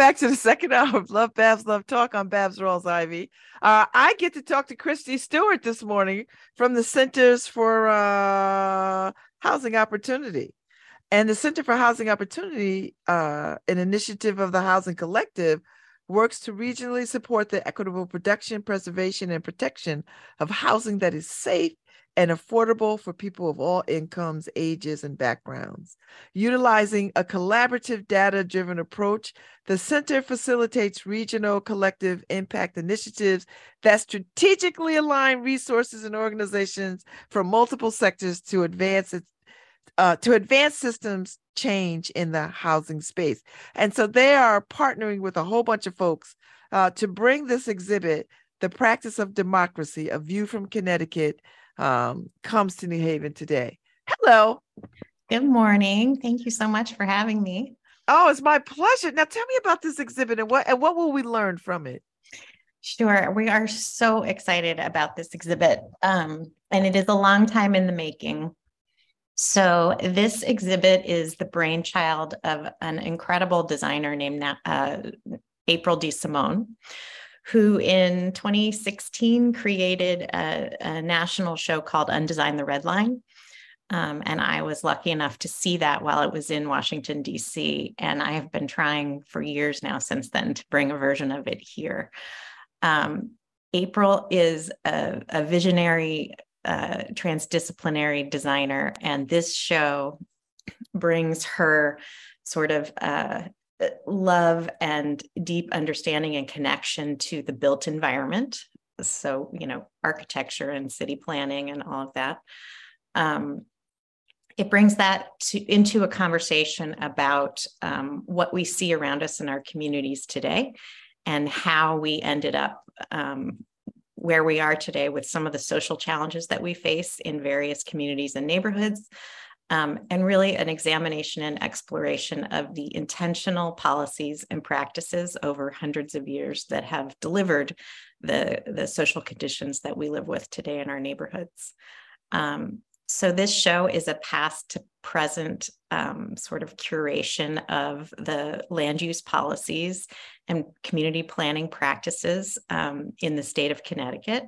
back to the second hour of Love Babz Love Talk on Babz Rawls-Ivy. Uh, I get to talk to Christie Stewart this morning from the Centers for uh, Housing Opportunity. And the Center for Housing Opportunity, uh, an initiative of the Housing Collective, works to regionally support the equitable production, preservation, and protection of housing that is safe and affordable for people of all incomes, ages, and backgrounds. Utilizing a collaborative data driven approach, the center facilitates regional collective impact initiatives that strategically align resources and organizations from multiple sectors to advance its uh, to advance systems change in the housing space. And so they are partnering with a whole bunch of folks uh, to bring this exhibit, The Practice of Democracy, A View from Connecticut, um, comes to New Haven today. Hello. Good morning. Thank you so much for having me. Oh, it's my pleasure. Now tell me about this exhibit and what and what will we learn from it? Sure. We are so excited about this exhibit. Um, and it is a long time in the making. So, this exhibit is the brainchild of an incredible designer named uh, April DeSimone, who in 2016 created a, a national show called Undesign the Red Line. Um, and I was lucky enough to see that while it was in Washington, D.C. And I have been trying for years now since then to bring a version of it here. Um, April is a, a visionary uh, transdisciplinary designer, and this show brings her sort of uh, love and deep understanding and connection to the built environment. So, you know, architecture and city planning and all of that. Um, it brings that to, into a conversation about um, what we see around us in our communities today and how we ended up um, where we are today with some of the social challenges that we face in various communities and neighborhoods, um, and really an examination and exploration of the intentional policies and practices over hundreds of years that have delivered the, the social conditions that we live with today in our neighborhoods. Um, so this show is a past to present um, sort of curation of the land use policies and community planning practices um, in the state of Connecticut.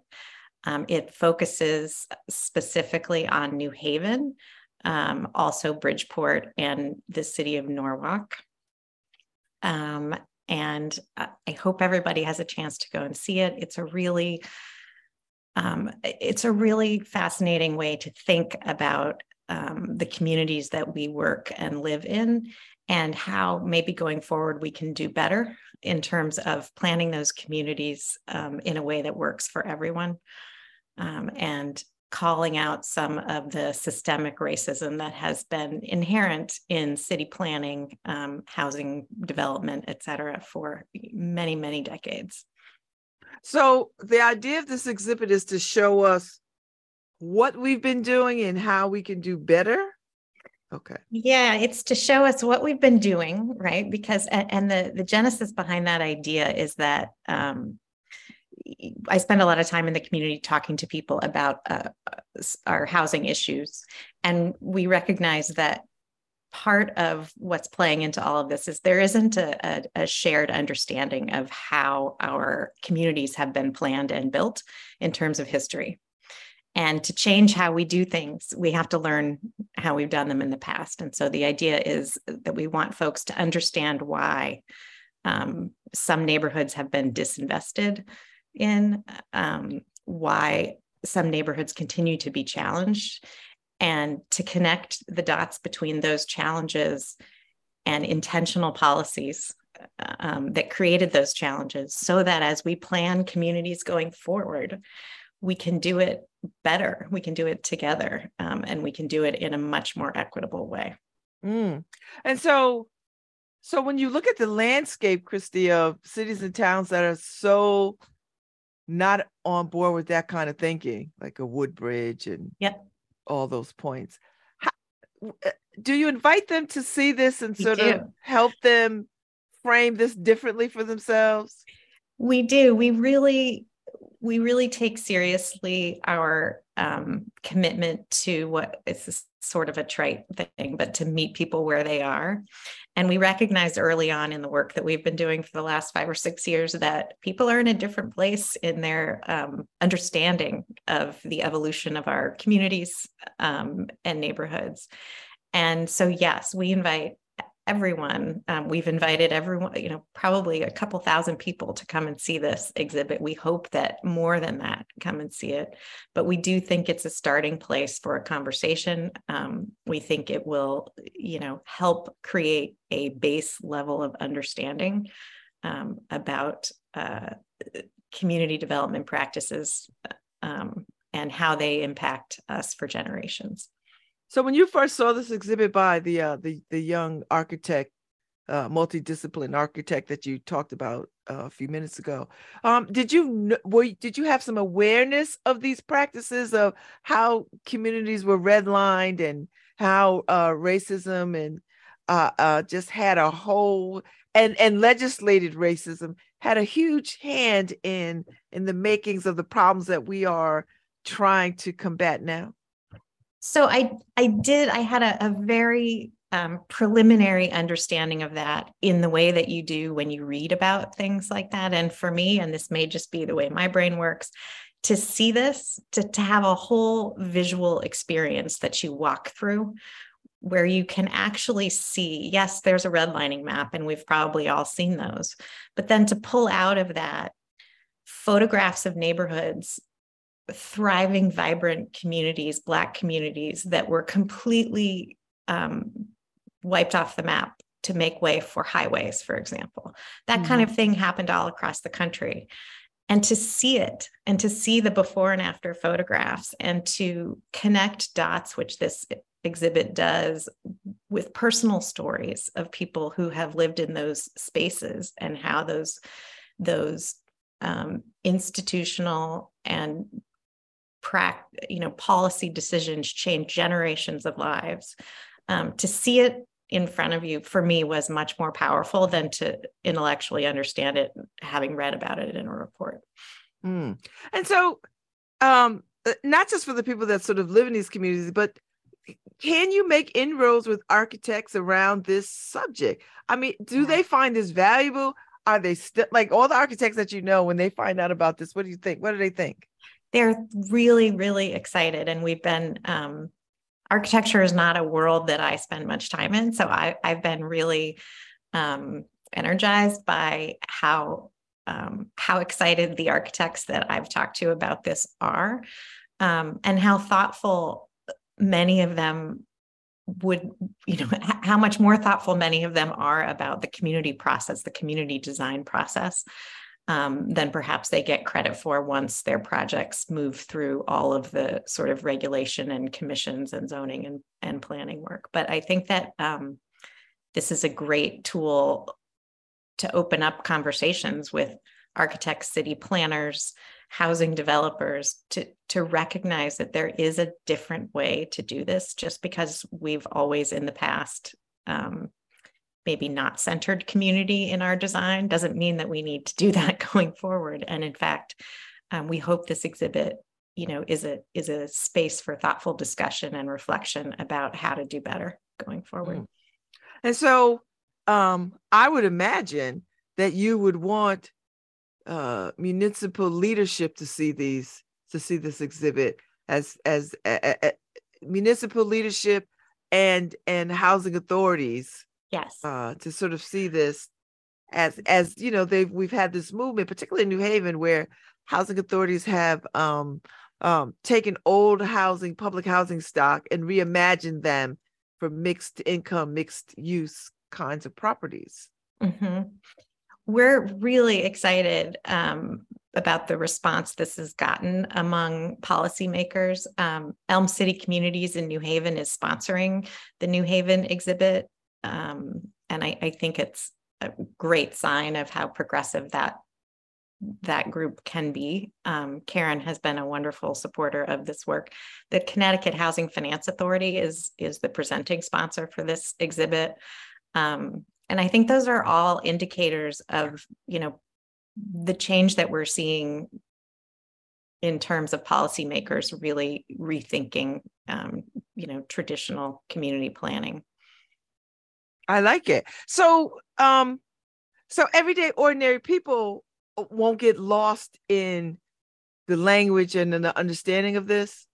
Um, it focuses specifically on New Haven, um, also Bridgeport and the city of Norwalk. Um, and I hope everybody has a chance to go and see it. It's a really um, it's a really fascinating way to think about um, the communities that we work and live in and how maybe going forward we can do better in terms of planning those communities um, in a way that works for everyone um, and calling out some of the systemic racism that has been inherent in city planning, um, housing development, et cetera, for many, many decades. So, the idea of this exhibit is to show us what we've been doing and how we can do better. Okay. Yeah, it's to show us what we've been doing, right? Because and the the genesis behind that idea is that um, I spend a lot of time in the community talking to people about uh, our housing issues. And we recognize that part of what's playing into all of this is there isn't a, a, a, shared understanding of how our communities have been planned and built in terms of history. And to change how we do things, we have to learn how we've done them in the past. And so the idea is that we want folks to understand why um, some neighborhoods have been disinvested in, um, why some neighborhoods continue to be challenged, and to connect the dots between those challenges and intentional policies um, that created those challenges so that as we plan communities going forward, we can do it better. We can do it together um, and we can do it in a much more equitable way. Mm. And so, so when you look at the landscape, Christie, of cities and towns that are so not on board with that kind of thinking, like a Woodbridge and yep. all those points. How, uh, do you invite them to see this and sort of help them frame this differently for themselves? We do. We really we really take seriously our um, commitment to what is sort of a trite thing, but to meet people where they are. And we recognized early on in the work that we've been doing for the last five or six years that people are in a different place in their um, understanding of the evolution of our communities um, and neighborhoods. And so, yes, we invite everyone. Um, we've invited everyone, you know, probably a couple thousand people to come and see this exhibit. We hope that more than that come and see it. But we do think it's a starting place for a conversation. Um, we think it will, you know, help create a base level of understanding um, about uh, community development practices um, and how they impact us for generations. So when you first saw this exhibit by the uh, the the young architect, uh, multidiscipline architect that you talked about uh, a few minutes ago, um, did you were did you have some awareness of these practices of how communities were redlined and how uh, racism and uh, uh, just had a whole and and legislated racism had a huge hand in in the makings of the problems that we are trying to combat now? So I I did I had a, a very um, preliminary understanding of that in the way that you do when you read about things like that. And for me, and this may just be the way my brain works, to see this, to, to have a whole visual experience that you walk through where you can actually see yes, there's a redlining map, and we've probably all seen those. But then to pull out of that photographs of neighborhoods thriving, vibrant communities, Black communities that were completely um, wiped off the map to make way for highways, for example. That mm-hmm. kind of thing happened all across the country. And to see it and to see the before and after photographs and to connect dots, which this exhibit does with personal stories of people who have lived in those spaces and how those those um, institutional and prac- you know policy decisions change generations of lives. Um, to see it in front of you for me was much more powerful than to intellectually understand it having read about it in a report. Mm. and so um, uh, not just for the people that sort of live in these communities but can you make inroads with architects around this subject? I mean do they find this valuable? Are they still like all the architects that you know when they find out about this what do you think? What do they think they're really, really excited. And we've been, um, architecture is not a world that I spend much time in. So I, have been really um, energized by how um, how excited the architects that I've talked to about this are, um, and how thoughtful many of them would, you know, how much more thoughtful many of them are about the community process, the community design process um, than perhaps they get credit for once their projects move through all of the sort of regulation and commissions and zoning and, and planning work. But I think that um, this is a great tool to open up conversations with architects, city planners, housing developers to, to recognize that there is a different way to do this just because we've always in the past um, maybe not centered community in our design doesn't mean that we need to do that going forward and in fact um, we hope this exhibit you know is a is a space for thoughtful discussion and reflection about how to do better going forward mm. and so um, i would imagine that you would want uh, municipal leadership to see these to see this exhibit as as a municipal leadership and and housing authorities Yes. Uh, to sort of see this as as you know they've we've had this movement, particularly in New Haven, where housing authorities have um, um, taken old housing, public housing stock, and reimagined them for mixed income, mixed use kinds of properties. Mm-hmm. We're really excited um, about the response this has gotten among policymakers. Um, Elm City Communities in New Haven is sponsoring the New Haven exhibit um, and I, I think it's a great sign of how progressive that that group can be. Um, Karen has been a wonderful supporter of this work. The Connecticut Housing Finance Authority is is the presenting sponsor for this exhibit, um, and I think those are all indicators of you know the change that we're seeing in terms of policymakers really rethinking, um, you know, traditional community planning. I like it. So, um, so everyday ordinary people won't get lost in the language and in the understanding of this.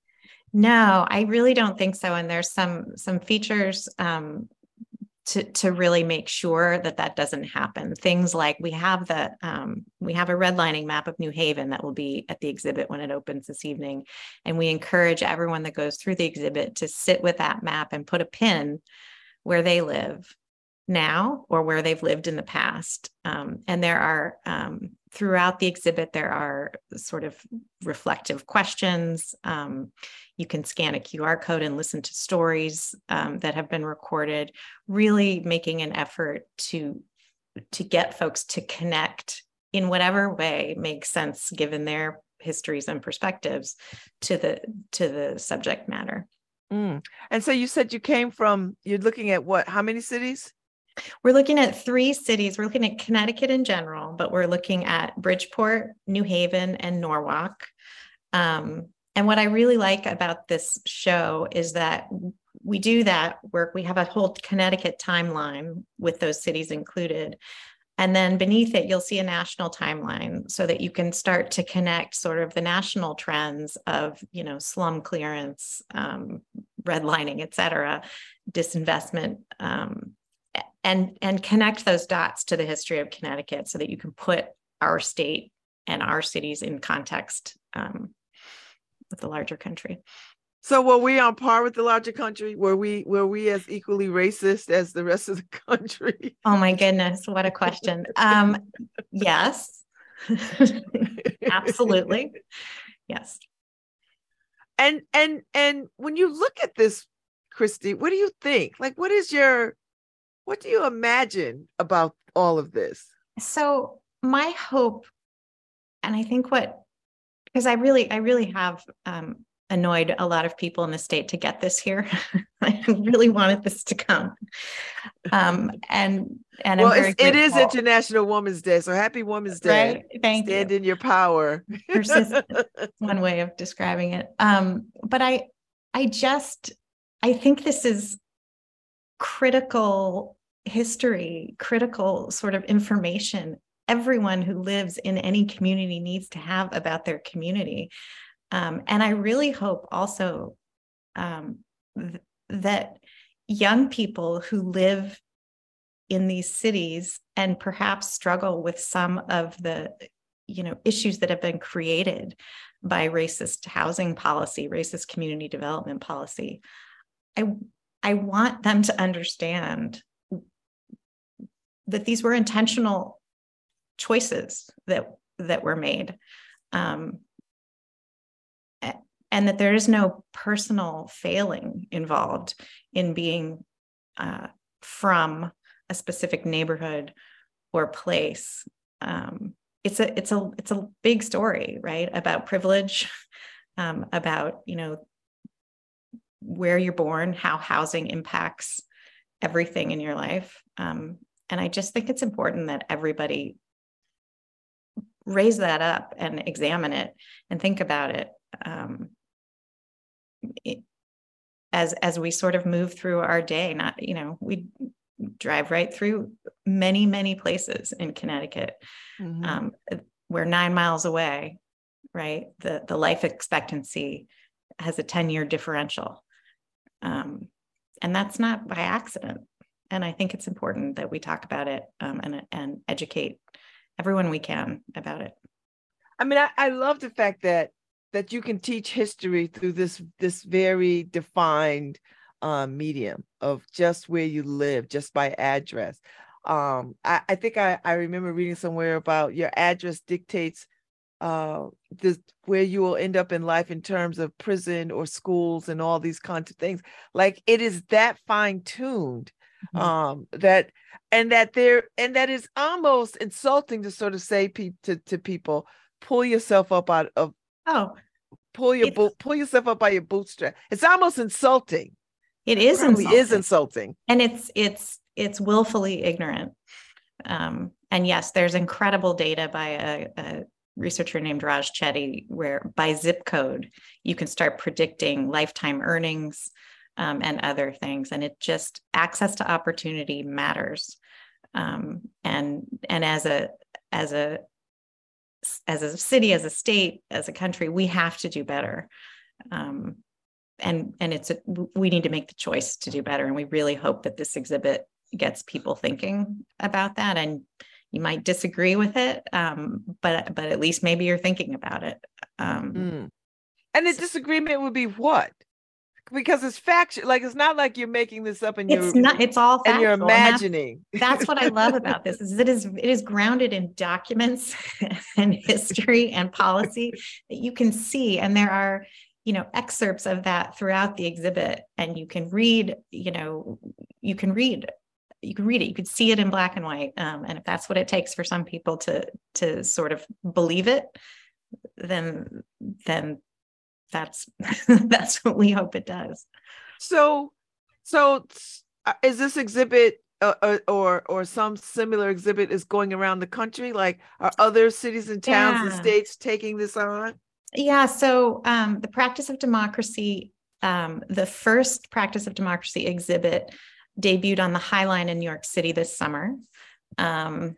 No, I really don't think so. And there's some some features um, to to really make sure that that doesn't happen. Things like we have the um, we have a redlining map of New Haven that will be at the exhibit when it opens this evening, and we encourage everyone that goes through the exhibit to sit with that map and put a pin where they live now or where they've lived in the past. Um, and there are um, throughout the exhibit, there are sort of reflective questions. Um, you can scan a QR code and listen to stories um, that have been recorded, really making an effort to, to get folks to connect in whatever way makes sense given their histories and perspectives to the to the subject matter. Mm. And so you said you came from you're looking at what how many cities? We're looking at three cities. We're looking at Connecticut in general, but we're looking at Bridgeport, New Haven, and Norwalk. Um, and what I really like about this show is that we do that work. We have a whole Connecticut timeline with those cities included. And then beneath it, you'll see a national timeline so that you can start to connect sort of the national trends of, you know, slum clearance, um, redlining, et cetera, disinvestment, um, and and connect those dots to the history of Connecticut so that you can put our state and our cities in context um, with the larger country. So were we on par with the larger country? Were we were we as equally racist as the rest of the country? Oh my goodness, what a question. Um, yes. Absolutely. Yes. And and and when you look at this, Christie, what do you think? Like what is your what do you imagine about all of this? So, my hope, and I think what, because I really, I really have um, annoyed a lot of people in the state to get this here. I really wanted this to come. Um, and and well, it's, it is International Women's Day, so happy Women's Day! Right? Thank Stand you. in your power. one way of describing it. Um, but I, I just, I think this is critical history, critical sort of information everyone who lives in any community needs to have about their community. Um, and I really hope also um, th- that young people who live in these cities and perhaps struggle with some of the you know issues that have been created by racist housing policy racist community development policy i i want them to understand that these were intentional choices that that were made. Um, and that there is no personal failing involved in being uh, from a specific neighborhood or place. Um, it's a it's a it's a big story right? About privilege um, about you know where you're born how housing impacts everything in your life. Um, and I just think it's important that everybody raise that up and examine it and think about it, um, as as we sort of move through our day. Not you know we drive right through many many places in Connecticut. Mm-hmm. Um, we're nine miles away, right? The the life expectancy has a ten year differential, um, and that's not by accident and I think it's important that we talk about it um, and and educate everyone we can about it. I mean, I, I love the fact that that you can teach history through this this very defined uh, medium of just where you live, just by address. Um, I, I think I, I remember reading somewhere about your address dictates uh this where you will end up in life in terms of prison or schools and all these kinds of things like it is that fine tuned mm-hmm. um that and that there and that is almost insulting to sort of say pe- to, to people pull yourself up out of oh pull your boot pull yourself up by your bootstrap it's almost insulting it is it insulting. is insulting and it's it's it's willfully ignorant um and yes there's incredible data by a, a researcher named Raj Chetty, where by zip code, you can start predicting lifetime earnings um, and other things. And it just access to opportunity matters. Um, and and as a as a as a city, as a state, as a country, we have to do better. Um, and and it's a, we need to make the choice to do better. And we really hope that this exhibit gets people thinking about that. And you might disagree with it, um, but but at least maybe you're thinking about it. Um, mm. And the disagreement would be what? Because it's factual, like it's not like you're making this up and it's not. It's all factual, and you're imagining. And that's, that's what I love about this is it is it is grounded in documents and history and policy that you can see, and there are you know excerpts of that throughout the exhibit and you can read you know you can read you can read it you can see it in black and white um, and if that's what it takes for some people to to sort of believe it then then that's that's what we hope it does so so uh, is this exhibit uh, uh, or or some similar exhibit is going around the country like are other cities and towns yeah. and states taking this on yeah so um, the practice of democracy um, the first practice of democracy exhibit debuted on the High Line in New York City this summer. Um,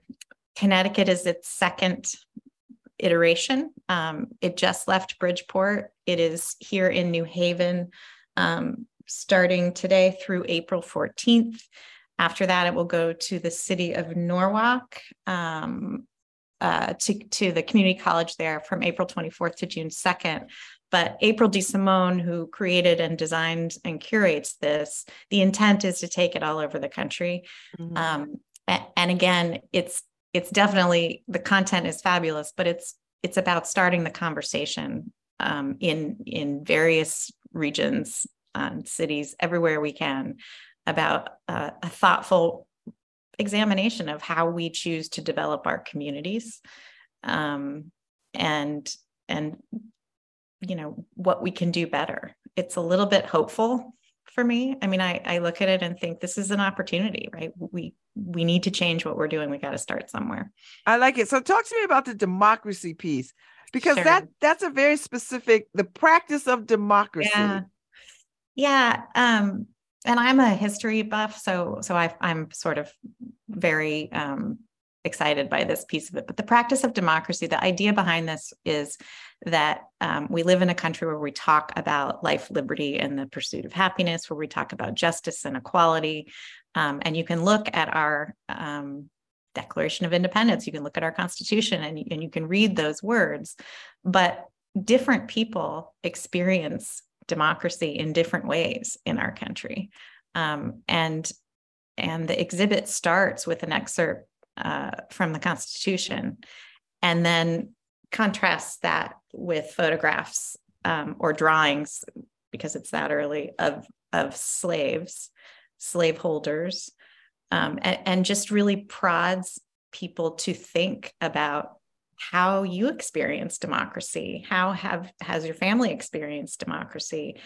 Connecticut is its second iteration. Um, it just left Bridgeport. It is here in New Haven um, starting today through April 14th. After that, it will go to the city of Norwalk, um, uh, to, to the community college there from April 24th to June 2nd. But April DeSimone, who created and designed and curates this, the intent is to take it all over the country. Mm-hmm. Um, and, and again, it's it's definitely the content is fabulous, but it's it's about starting the conversation um, in in various regions, um, cities, everywhere we can, about uh, a thoughtful examination of how we choose to develop our communities, um, and and you know what we can do better. It's a little bit hopeful for me. I mean i i look at it and think this is an opportunity right? We we need to change what we're doing. We got to start somewhere. I like it. So talk to me about the democracy piece because sure. that that's a very specific the practice of democracy. Yeah. Yeah um and i'm a history buff so so I, i'm sort of very um excited by this piece of it. But the practice of democracy, the idea behind this is that um, we live in a country where we talk about life, liberty, and the pursuit of happiness, where we talk about justice and equality. Um, and you can look at our um, Declaration of Independence, you can look at our Constitution, and, and you can read those words. But different people experience democracy in different ways in our country. Um, and and the exhibit starts with an excerpt uh, from the Constitution, and then contrasts that with photographs um, or drawings, because it's that early of of slaves, slaveholders, um, and, and just really prods people to think about how you experience democracy. How have has your family experienced democracy?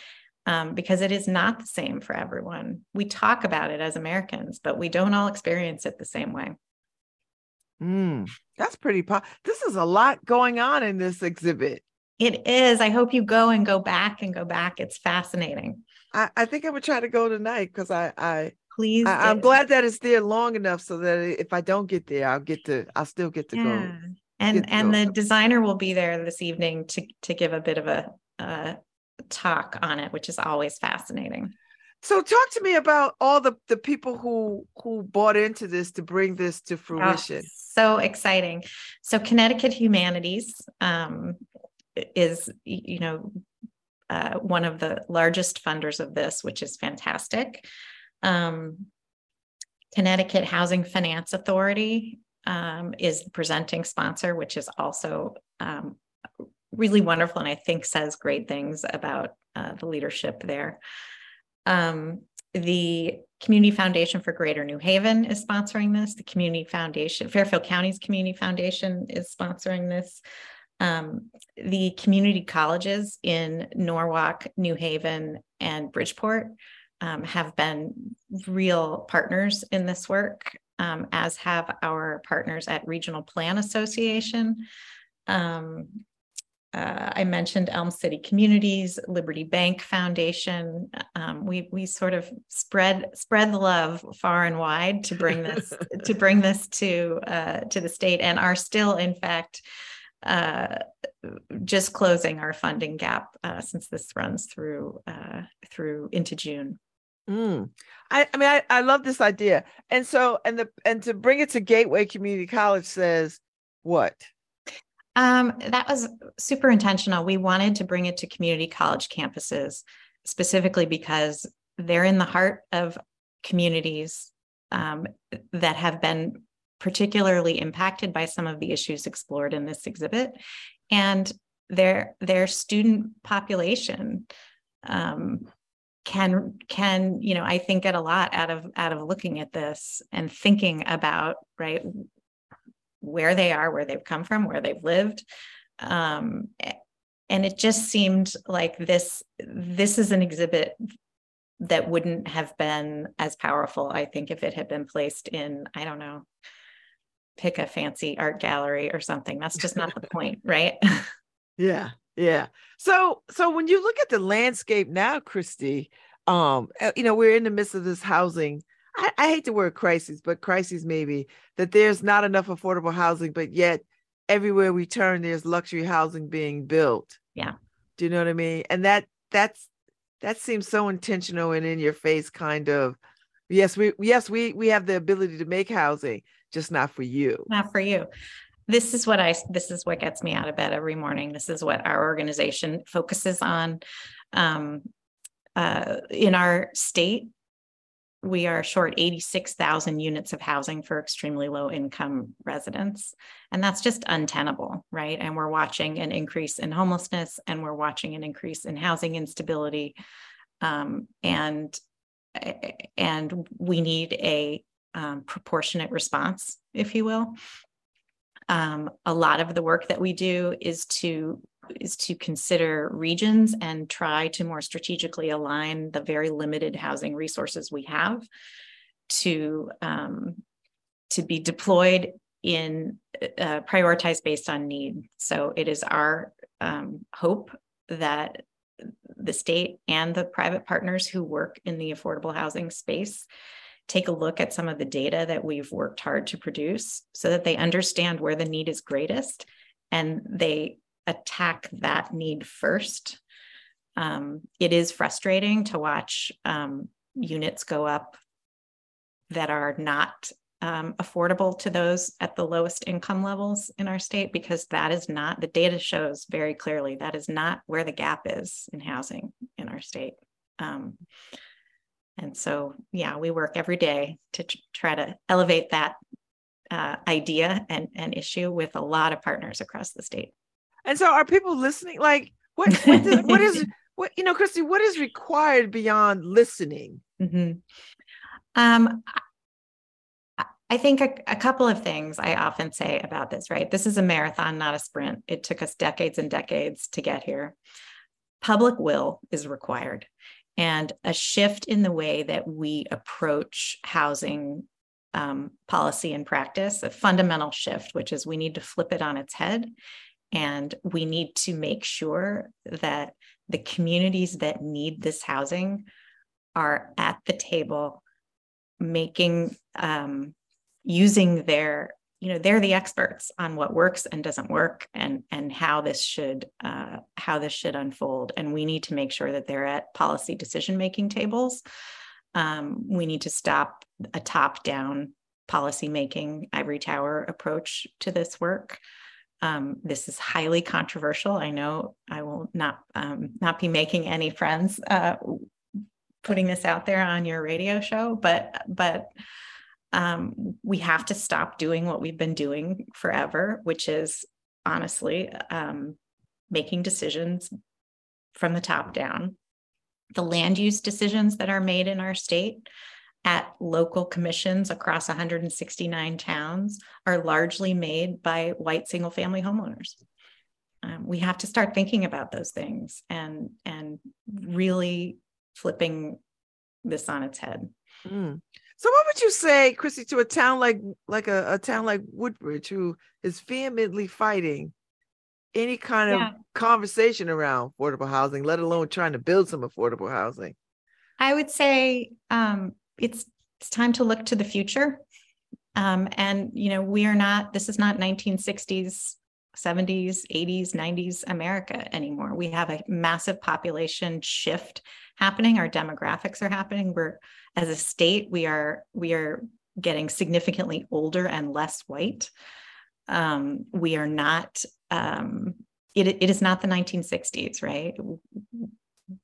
Um, because it is not the same for everyone. We talk about it as americans but we don't all experience it the same way Mm, that's pretty. Po- this is a lot going on in this exhibit. It is. I hope you go and go back and go back. It's fascinating. I, I think I would try to go tonight because I, I please. I, am glad that it's there long enough so that if I don't get there, I'll get to. I'll still get to yeah. go. And and go. the designer will be there this evening to to give a bit of a, a talk on it, which is always fascinating. So talk to me about all the the people who who bought into this to bring this to fruition. Oh, so exciting. So Connecticut Humanities um, is you know uh, one of the largest funders of this, which is fantastic. Um, Connecticut Housing Finance Authority um, is the presenting sponsor, which is also um, really wonderful and I think says great things about uh, the leadership there. Um, the Community Foundation for Greater New Haven is sponsoring this. The Community Foundation, Fairfield County's Community Foundation is sponsoring this. Um, the community colleges in Norwalk, New Haven, and Bridgeport um, have been real partners in this work, um, as have our partners at Regional Plan Association. Um, uh, I mentioned Elm City Communities, Liberty Bank Foundation. Um, we we sort of spread spread the love far and wide to bring this to bring this to uh, to the state, and are still, in fact, uh, just closing our funding gap uh, since this runs through uh, through into June. Mm. I, I mean, I, I love this idea, and so and the and to bring it to Gateway Community College says what? Um, that was super intentional. We wanted to bring it to community college campuses specifically because they're in the heart of communities um, that have been particularly impacted by some of the issues explored in this exhibit and their their student population um, can can you know i think get a lot out of out of looking at this and thinking about right where they are, where they've come from, where they've lived. Um, and it just seemed like this this is an exhibit that wouldn't have been as powerful, I think, if it had been placed in, I don't know, pick a fancy art gallery or something. That's just not the point, right? Yeah, yeah. So so when you look at the landscape now, Christie, um, uh, you know, we're in the midst of this housing I, I hate the word crisis, but crisis maybe that there's not enough affordable housing, but yet everywhere we turn, there's luxury housing being built. Yeah. Do you know what I mean? And that that's that seems so intentional and in your face kind of yes we yes we we have the ability to make housing just not for you not for you this is what i this is what gets me out of bed every morning this is what our organization focuses on um, uh, in our state we are short 86,000 units of housing for extremely low income residents. And that's just untenable, right? And we're watching an increase in homelessness and we're watching an increase in housing instability. Um, and, and we need a um, proportionate response, if you will. Um, a lot of the work that we do is to is to consider regions and try to more strategically align the very limited housing resources we have to um, to be deployed in uh, prioritized based on need. So it is our um, hope that the state and the private partners who work in the affordable housing space take a look at some of the data that we've worked hard to produce so that they understand where the need is greatest and they attack that need first. Um, it is frustrating to watch um, units go up that are not um, affordable to those at the lowest income levels in our state because that is not the data shows very clearly that is not where the gap is in housing in our state. Um, and so, yeah, we work every day to try to elevate that uh, idea and, and issue with a lot of partners across the state. And so, are people listening? Like, what what, does, what is what you know, Christie? What is required beyond listening? Mm-hmm. Um, I think a, a, couple of things I often say about this. Right, this is a marathon, not a sprint. It took us decades and decades to get here. Public will is required, and a shift in the way that we approach housing um, policy and practice, a fundamental shift, which is we need to flip it on its head and we need to make sure that the communities that need this housing are at the table making um, using their you know they're the experts on what works and doesn't work and and how this should uh, how this should unfold. And we need to make sure that they're at policy decision making tables. Um, we need to stop a top down policy making ivory tower approach to this work um, this is highly controversial. I know I will not um, not be making any friends uh, putting this out there on your radio show, but but um, we have to stop doing what we've been doing forever, which is honestly um, making decisions from the top down. The land use decisions that are made in our state at local commissions across 169 towns are largely made by white single family homeowners. Um, we have to start thinking about those things and and really flipping this on its head. Mm. So what would you say, Christie, to a town like like a, a town like Woodbridge who is vehemently fighting any kind yeah. of conversation around affordable housing, let alone trying to build some affordable housing? I would say um, it's it's time to look to the future. Um, and you know, we are not. This is not 1960s, 70s, 80s, 90s America anymore. We have a massive population shift happening. Our demographics are happening. We're as a state, we are we are getting significantly older and less white. Um, we are not. Um, it, it is not the 1960s, right?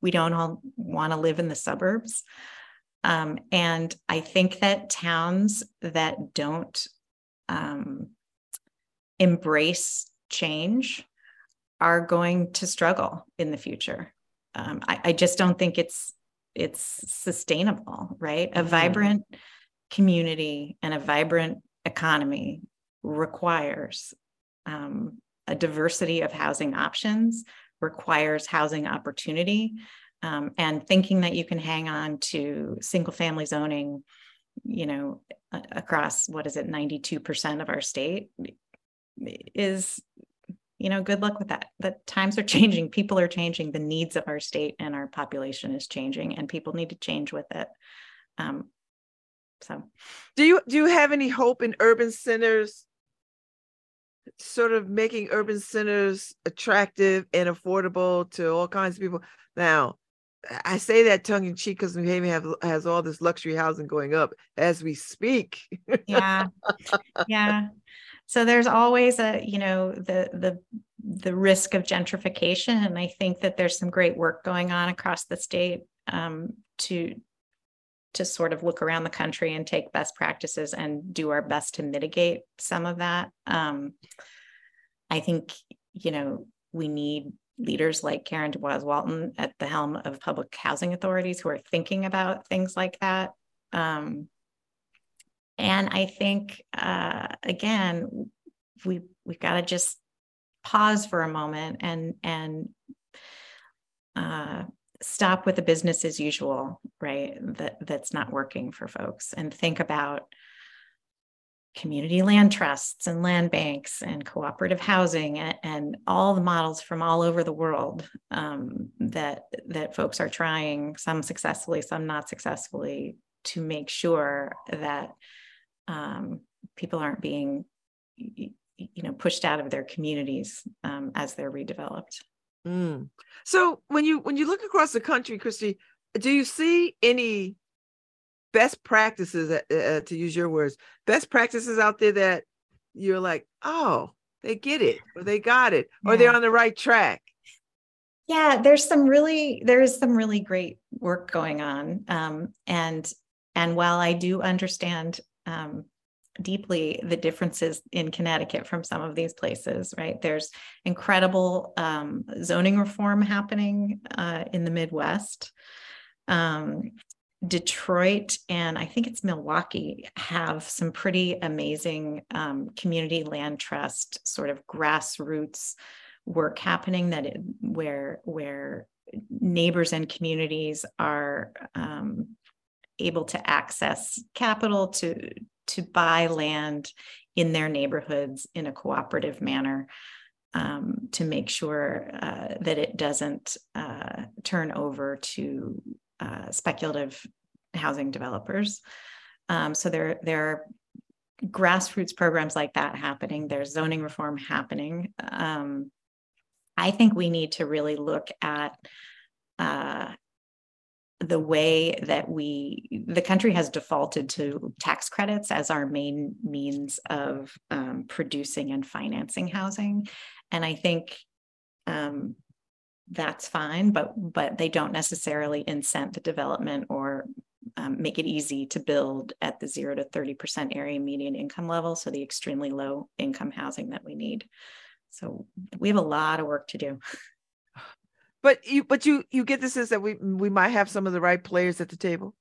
We don't all want to live in the suburbs. Um, and I think that towns that don't um, embrace change are going to struggle in the future. Um, I, I, just don't think it's it's sustainable, right? A mm-hmm. vibrant community and a vibrant economy requires um, a diversity of housing options, requires housing opportunity, um, and thinking that you can hang on to single family zoning you know across what is it 92% of our state is you know good luck with that. The times are changing. People are changing. The needs of our state and our population is changing and people need to change with it. Um, so. Do you do you have any hope in urban centers sort of making urban centers attractive and affordable to all kinds of people? Now I say that tongue in cheek because New Haven have, has all this luxury housing going up as we speak. yeah, yeah. So there's always a you know the the the risk of gentrification, and I think that there's some great work going on across the state um, to to sort of look around the country and take best practices and do our best to mitigate some of that. Um, I think you know we need leaders like Karen DuBois Walton at the helm of public housing authorities who are thinking about things like that. Um, and I think uh, again, we we've got to just pause for a moment and and uh, stop with the business as usual, right? That that's not working for folks, and think about community land trusts and land banks and cooperative housing and, and all the models from all over the world um, that that folks are trying some successfully some not successfully to make sure that um, people aren't being you know pushed out of their communities um, as they're redeveloped mm. so when you when you look across the country christie do you see any best practices uh, uh, to use your words best practices out there that you're like oh they get it or they got it or yeah. they're on the right track yeah there's some really there's some really great work going on um, and and while i do understand um, deeply the differences in connecticut from some of these places right there's incredible um, zoning reform happening uh, in the midwest um, Detroit and I think it's Milwaukee have some pretty amazing um, community land trust sort of grassroots work happening that it, where where neighbors and communities are um, able to access capital to to buy land in their neighborhoods in a cooperative manner um, to make sure uh, that it doesn't uh, turn over to uh, speculative housing developers. Um, so there, there are grassroots programs like that happening. There's zoning reform happening. Um, I think we need to really look at uh, the way that we, the country has defaulted to tax credits as our main means of um, producing and financing housing. And I think um, that's fine, but but they don't necessarily incent the development or um, make it easy to build at the zero to 30% area median income level. So the extremely low income housing that we need. So we have a lot of work to do. But you but you you get the sense that we we might have some of the right players at the table.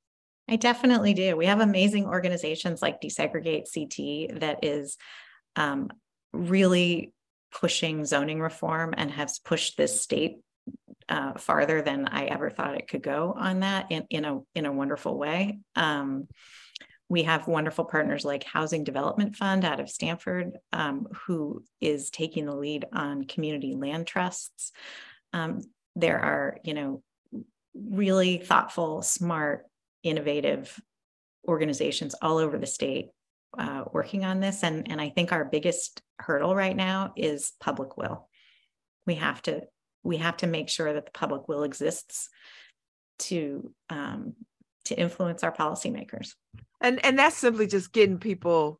I definitely do. We have amazing organizations like Desegregate CT that is um, really pushing zoning reform and has pushed this state uh, farther than I ever thought it could go on that in, in a in a wonderful way. Um, we have wonderful partners like Housing Development Fund out of Stamford, um, who is taking the lead on community land trusts. Um, there are, you know, really thoughtful, smart, innovative organizations all over the state uh, working on this. And, and I think our biggest hurdle right now is public will. We have to we have to make sure that the public will exists to um, to influence our policymakers. And and that's simply just getting people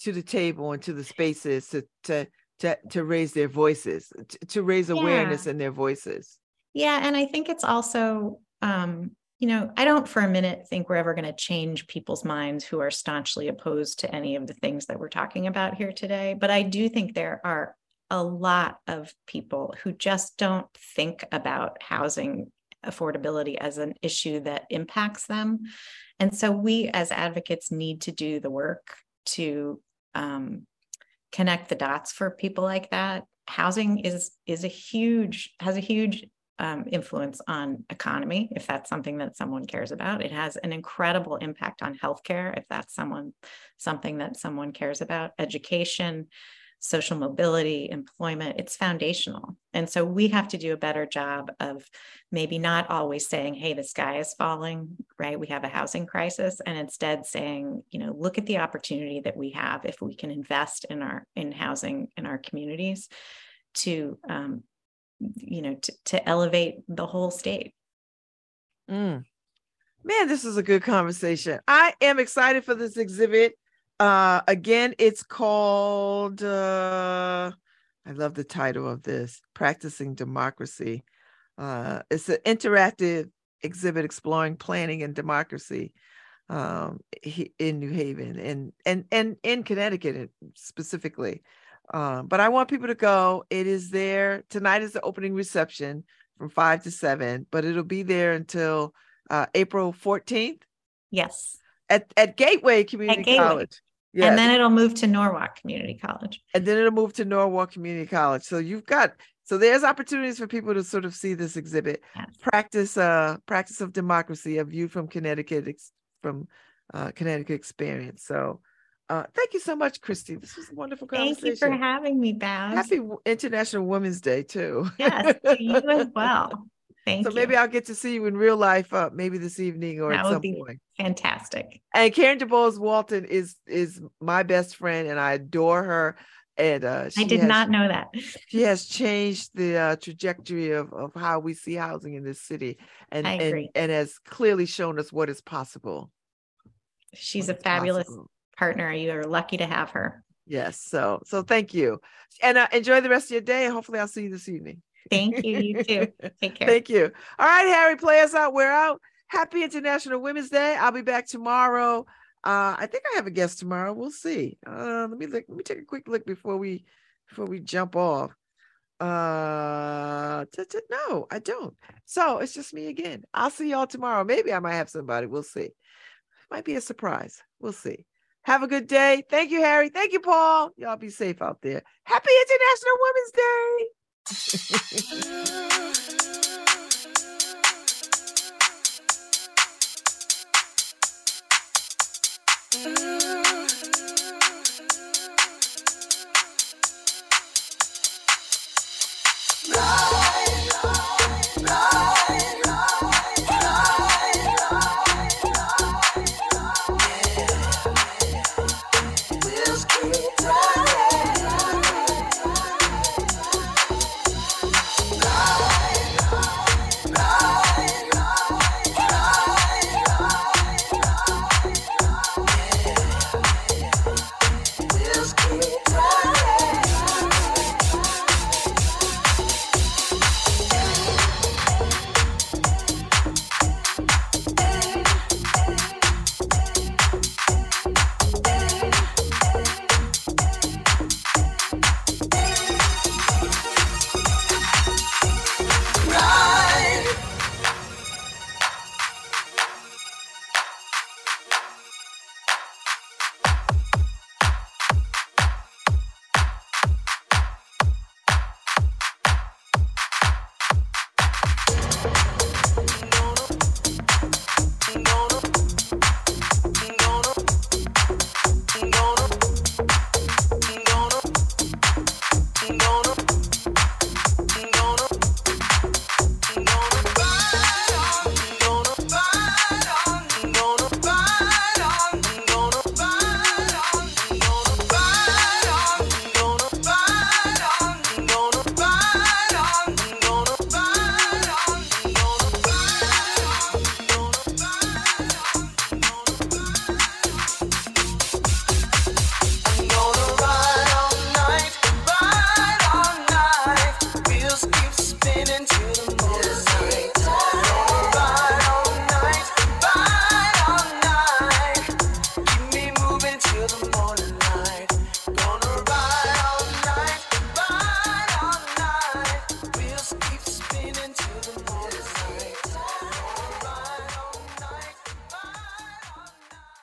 to the table and to the spaces to to to, to raise their voices, to, to raise awareness yeah. in their voices. Yeah, and I think it's also um, you know, I don't for a minute think we're ever going to change people's minds who are staunchly opposed to any of the things that we're talking about here today. But I do think there are a lot of people who just don't think about housing affordability as an issue that impacts them. And so we as advocates need to do the work to um, connect the dots for people like that. Housing is is a huge has a huge um, influence on economy if that's something that someone cares about. It has an incredible impact on healthcare if that's someone something that someone cares about. Education, social mobility, employment, it's foundational. And so we have to do a better job of maybe not always saying, hey, the sky is falling, right? We have a housing crisis. And instead saying, you know, look at the opportunity that we have if we can invest in our in housing in our communities to um, you know, to, to elevate the whole state. Mm. Man, this is a good conversation. I am excited for this exhibit. Uh, again, it's called, uh, I love the title of this Practicing Democracy. Uh, it's an interactive exhibit exploring planning and democracy um, in New Haven and, and, and in Connecticut specifically. Um, but I want people to go. It is there tonight. Is the opening reception from five to seven, but it'll be there until uh, April fourteenth. Yes, at at Gateway Community at Gateway. College. Yes. And then it'll move to Norwalk Community College. And then it'll move to Norwalk Community College. So you've got so there's opportunities for people to sort of see this exhibit. Yes. Practice uh practice of democracy, a view from Connecticut ex- from uh, Connecticut experience. So uh, thank you so much, Christie. This was a wonderful conversation. Thank you for having me, Babz. Happy International Women's Day too. yes, to you as well. Thank so you. maybe I'll get to see you in real life, uh, maybe this evening or that at some point. Fantastic. And Karen DuBois Walton is is my best friend, and I adore her. And uh, I did has, not know that she has changed the uh, trajectory of, of how we see housing in this city, and and, and has clearly shown us what is possible. She's what a fabulous possible partner. You are lucky to have her. Yes. So so thank you. And uh, enjoy the rest of your day. Hopefully I'll see you this evening. Thank you. You too. Take care. thank you. All right, Harry, play us out. We're out. Happy International Women's Day. I'll be back tomorrow. Uh, I think I have a guest tomorrow. We'll see. Uh, let me look, let me take a quick look before we before we jump off. Uh, t- t- no, I don't. So it's just me again. I'll see y'all tomorrow. Maybe I might have somebody. We'll see. Might be a surprise. We'll see. Have a good day. Thank you, Harry. Thank you, Paul. Y'all be safe out there. Happy International Women's Day thank you